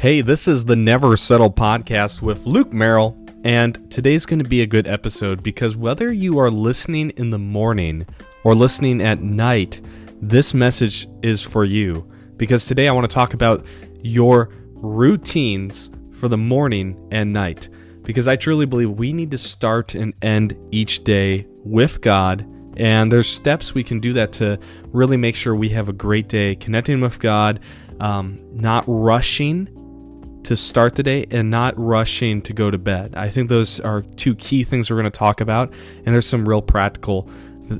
Hey, this is the Never Settle podcast with Luke Merrill, and today's going to be a good episode because whether you are listening in the morning or listening at night, this message is for you. Because today I want to talk about your routines for the morning and night. Because I truly believe we need to start and end each day with God and there's steps we can do that to really make sure we have a great day connecting with God, um, not rushing to start the day and not rushing to go to bed. I think those are two key things we're going to talk about, and there's some real practical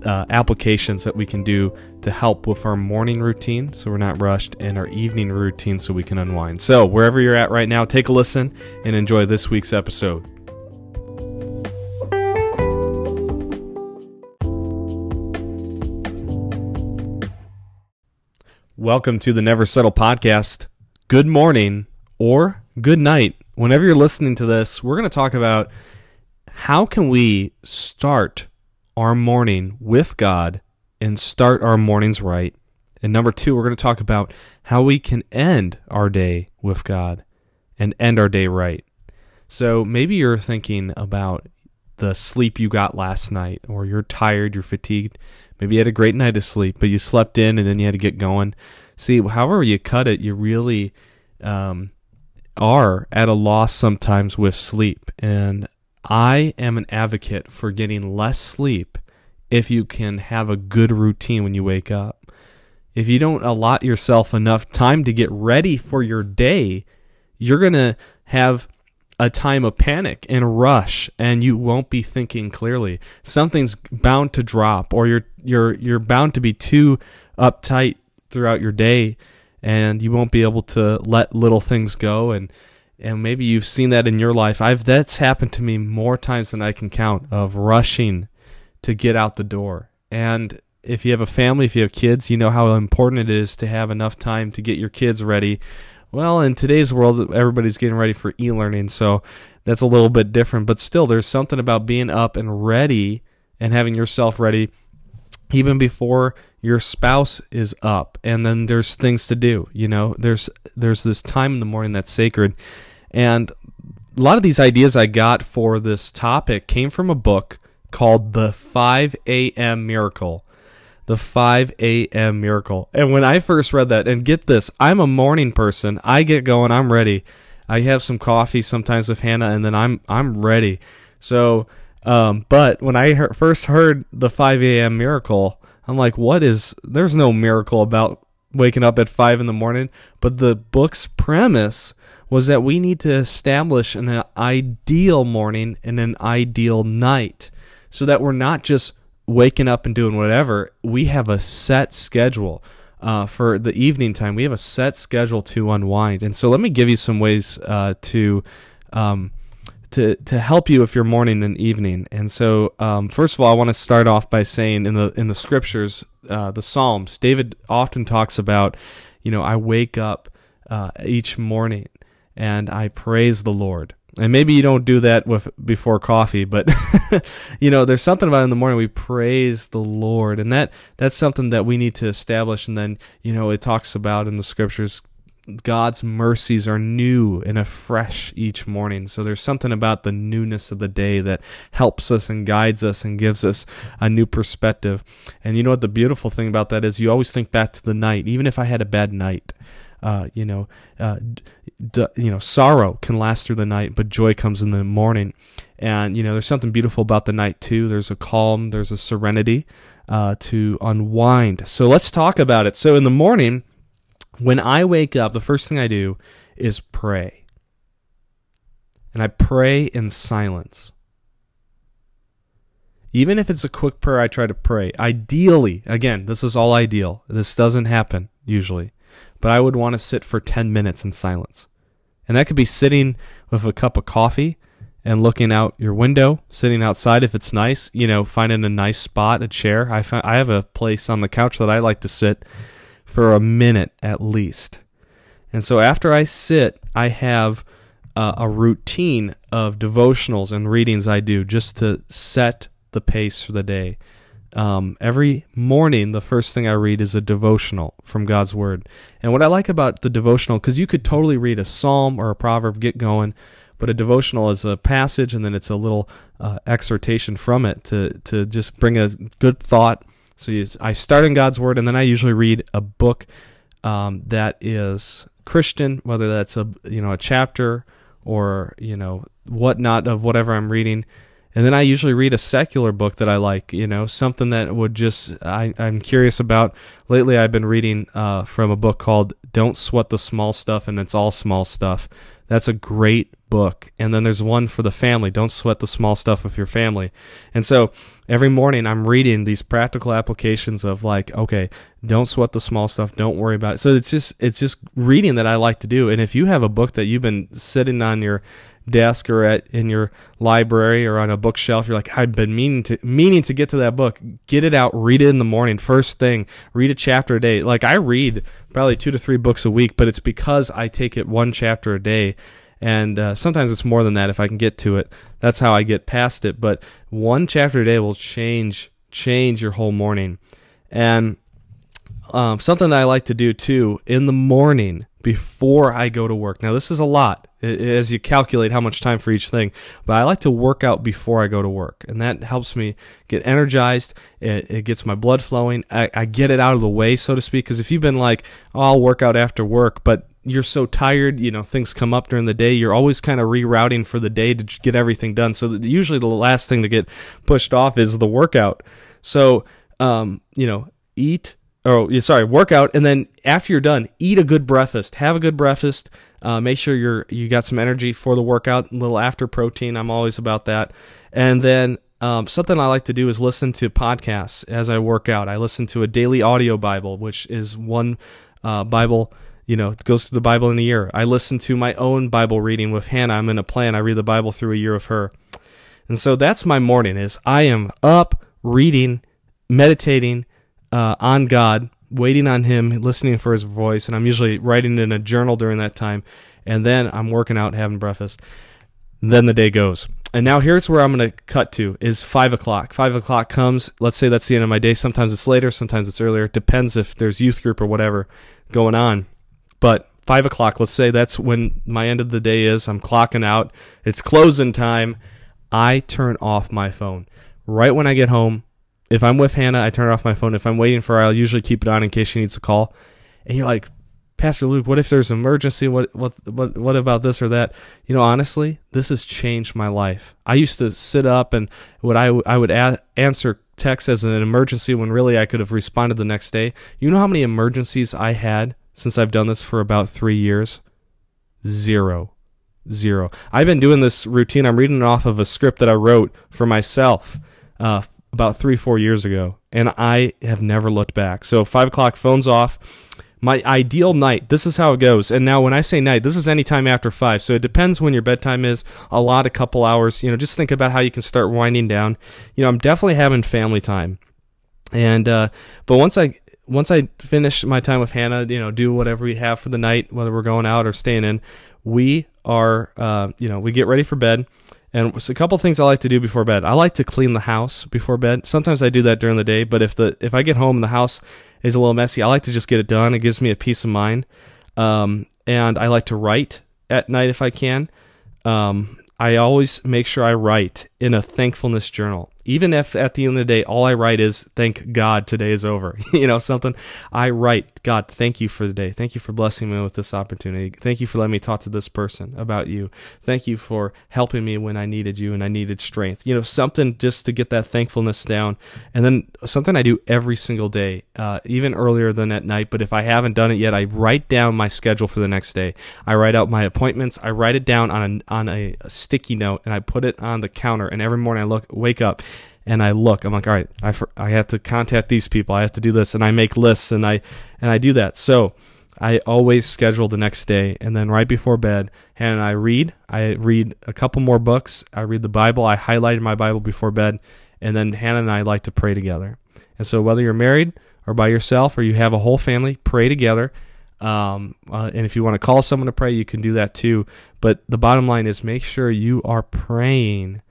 uh, applications that we can do to help with our morning routine so we're not rushed and our evening routine so we can unwind. So, wherever you're at right now, take a listen and enjoy this week's episode. Welcome to the Never Settle podcast. Good morning or good night. Whenever you're listening to this, we're going to talk about how can we start our morning with God and start our mornings right. And number 2, we're going to talk about how we can end our day with God and end our day right. So maybe you're thinking about the sleep you got last night or you're tired, you're fatigued. Maybe you had a great night of sleep, but you slept in and then you had to get going. See, however you cut it, you really um, are at a loss sometimes with sleep. And I am an advocate for getting less sleep if you can have a good routine when you wake up. If you don't allot yourself enough time to get ready for your day, you're going to have a time of panic and rush and you won't be thinking clearly. Something's bound to drop or you're you're you're bound to be too uptight throughout your day and you won't be able to let little things go and and maybe you've seen that in your life. I've that's happened to me more times than I can count of rushing to get out the door. And if you have a family, if you have kids, you know how important it is to have enough time to get your kids ready well, in today's world, everybody's getting ready for e learning, so that's a little bit different. But still, there's something about being up and ready and having yourself ready even before your spouse is up. And then there's things to do, you know, there's, there's this time in the morning that's sacred. And a lot of these ideas I got for this topic came from a book called The 5 a.m. Miracle the 5 a.m. miracle. And when I first read that, and get this, I'm a morning person. I get going. I'm ready. I have some coffee sometimes with Hannah, and then I'm I'm ready. So, um, but when I he- first heard the 5 a.m. miracle, I'm like, what is? There's no miracle about waking up at five in the morning. But the book's premise was that we need to establish an ideal morning and an ideal night, so that we're not just waking up and doing whatever, we have a set schedule. Uh, for the evening time, we have a set schedule to unwind, and so let me give you some ways uh, to um, to to help you if you're morning and evening. And so, um, first of all, I want to start off by saying in the in the scriptures, uh, the Psalms, David often talks about, you know, I wake up uh, each morning and I praise the Lord. And maybe you don't do that with before coffee, but you know, there's something about in the morning we praise the Lord, and that that's something that we need to establish. And then you know, it talks about in the scriptures, God's mercies are new and afresh each morning. So there's something about the newness of the day that helps us and guides us and gives us a new perspective. And you know what the beautiful thing about that is? You always think back to the night, even if I had a bad night. Uh, you know, uh, d- you know, sorrow can last through the night, but joy comes in the morning. And you know, there's something beautiful about the night too. There's a calm, there's a serenity uh, to unwind. So let's talk about it. So in the morning, when I wake up, the first thing I do is pray, and I pray in silence. Even if it's a quick prayer, I try to pray. Ideally, again, this is all ideal. This doesn't happen usually but I would want to sit for 10 minutes in silence. And that could be sitting with a cup of coffee and looking out your window, sitting outside if it's nice, you know, finding a nice spot, a chair. I, find, I have a place on the couch that I like to sit for a minute at least. And so after I sit, I have uh, a routine of devotionals and readings I do just to set the pace for the day. Um, every morning, the first thing I read is a devotional from God's Word. And what I like about the devotional, because you could totally read a psalm or a proverb, get going, but a devotional is a passage and then it's a little uh, exhortation from it to, to just bring a good thought. So you, I start in God's Word and then I usually read a book um, that is Christian, whether that's a you know a chapter or you know whatnot of whatever I'm reading and then I usually read a secular book that I like, you know, something that would just I, I'm curious about. Lately, I've been reading uh, from a book called "Don't Sweat the Small Stuff," and it's all small stuff. That's a great book. And then there's one for the family. Don't sweat the small stuff with your family. And so every morning I'm reading these practical applications of like, okay, don't sweat the small stuff. Don't worry about it. So it's just it's just reading that I like to do. And if you have a book that you've been sitting on your desk or at in your library or on a bookshelf you're like I've been meaning to meaning to get to that book. Get it out. Read it in the morning first thing. Read a chapter a day. Like I read probably 2 to 3 books a week but it's because I take it one chapter a day. And uh, sometimes it's more than that if I can get to it. That's how I get past it. But one chapter a day will change change your whole morning. And um, something that I like to do too in the morning before I go to work. Now, this is a lot as you calculate how much time for each thing, but I like to work out before I go to work, and that helps me get energized. It, it gets my blood flowing. I, I, get it out of the way, so to speak. Because if you've been like, oh, I'll work out after work, but you're so tired, you know, things come up during the day, you're always kind of rerouting for the day to get everything done. So usually the last thing to get pushed off is the workout. So, um, you know, eat oh sorry workout and then after you're done eat a good breakfast have a good breakfast uh, make sure you're you got some energy for the workout a little after protein. I'm always about that. And then um, something i like to do is listen to podcasts as i work out. I listen to a daily audio bible which is one uh, bible you know goes through the bible in a year. I listen to my own bible reading with hannah. I'm in a plan. I read the bible through a year of her. And so that's my morning is i am up reading meditating uh, on God, waiting on Him, listening for His voice, and I'm usually writing in a journal during that time, and then I'm working out, having breakfast. Then the day goes. And now here's where I'm going to cut to is five o'clock. Five o'clock comes. Let's say that's the end of my day. Sometimes it's later, sometimes it's earlier. Depends if there's youth group or whatever going on. But five o'clock, let's say that's when my end of the day is. I'm clocking out. It's closing time. I turn off my phone. Right when I get home, if I'm with Hannah, I turn off my phone. If I'm waiting for her, I'll usually keep it on in case she needs a call. And you're like, Pastor Luke, what if there's an emergency? What what what what about this or that? You know, honestly, this has changed my life. I used to sit up and what I I would a- answer texts as an emergency when really I could have responded the next day. You know how many emergencies I had since I've done this for about three years? Zero. Zero. I've been doing this routine. I'm reading it off of a script that I wrote for myself uh, about three, four years ago, and I have never looked back. So five o'clock, phones off. My ideal night, this is how it goes. And now when I say night, this is anytime after five. So it depends when your bedtime is. A lot, a couple hours. You know, just think about how you can start winding down. You know, I'm definitely having family time. And uh, but once I once I finish my time with Hannah, you know, do whatever we have for the night, whether we're going out or staying in, we are, uh, you know, we get ready for bed. And a couple things I like to do before bed. I like to clean the house before bed. Sometimes I do that during the day, but if the if I get home and the house is a little messy, I like to just get it done. It gives me a peace of mind. Um, and I like to write at night if I can. Um, I always make sure I write in a thankfulness journal even if at the end of the day all I write is thank God today is over, you know, something I write, God, thank you for the day. Thank you for blessing me with this opportunity. Thank you for letting me talk to this person about you. Thank you for helping me when I needed you and I needed strength. You know, something just to get that thankfulness down. And then something I do every single day, uh, even earlier than at night. But if I haven't done it yet, I write down my schedule for the next day. I write out my appointments. I write it down on a, on a sticky note and I put it on the counter. And every morning I look, wake up and I look. I'm like, all right, I, I have to contact these people. I have to do this, and I make lists, and I and I do that. So I always schedule the next day, and then right before bed, Hannah and I read. I read a couple more books. I read the Bible. I highlighted my Bible before bed, and then Hannah and I like to pray together. And so whether you're married or by yourself or you have a whole family, pray together. Um, uh, and if you want to call someone to pray, you can do that too. But the bottom line is make sure you are praying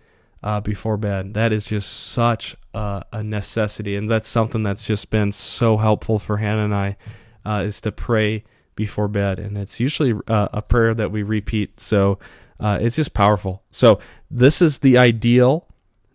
uh, before bed. That is just such a, a, necessity, and that's something that's just been so helpful for Hannah and I uh, is to pray before bed, and it's usually uh, a prayer that we repeat. So uh, it's just powerful. So this is the ideal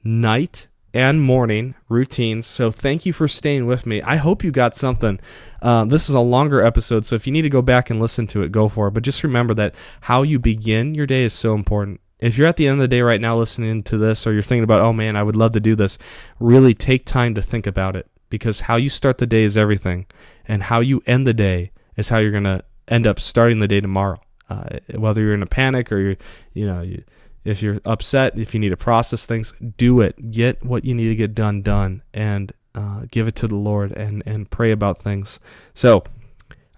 night and morning routines. So thank you for staying with me. I hope you got something. Uh, this is a longer episode, so if you need to go back and listen to it, go for it. But just remember that how you begin your day is so important. If you're at the end of the day right now listening to this, or you're thinking about, oh man, I would love to do this, really take time to think about it because how you start the day is everything, and how you end the day is how you're going to end up starting the day tomorrow. Uh, whether you're in a panic or you're, you know, you, if you're upset, if you need to process things, do it. Get what you need to get done done, and uh, give it to the Lord, and and pray about things. So,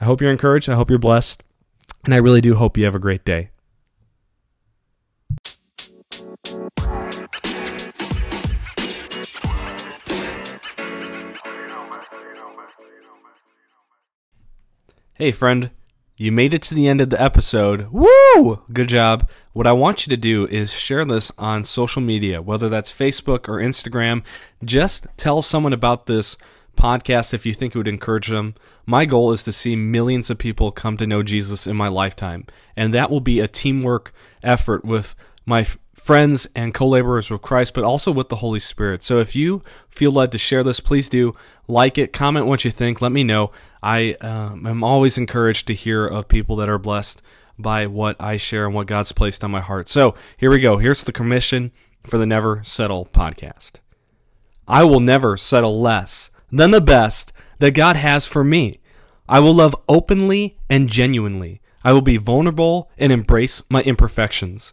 I hope you're encouraged. I hope you're blessed, and I really do hope you have a great day. Hey, friend. You made it to the end of the episode. Woo! Good job. What I want you to do is share this on social media, whether that's Facebook or Instagram. Just tell someone about this podcast if you think it would encourage them. My goal is to see millions of people come to know Jesus in my lifetime, and that will be a teamwork effort with my friends and co laborers with Christ, but also with the Holy Spirit. So if you feel led to share this, please do like it, comment what you think, let me know. I um, am always encouraged to hear of people that are blessed by what I share and what God's placed on my heart. So here we go. Here's the commission for the Never Settle podcast. I will never settle less than the best that God has for me. I will love openly and genuinely. I will be vulnerable and embrace my imperfections.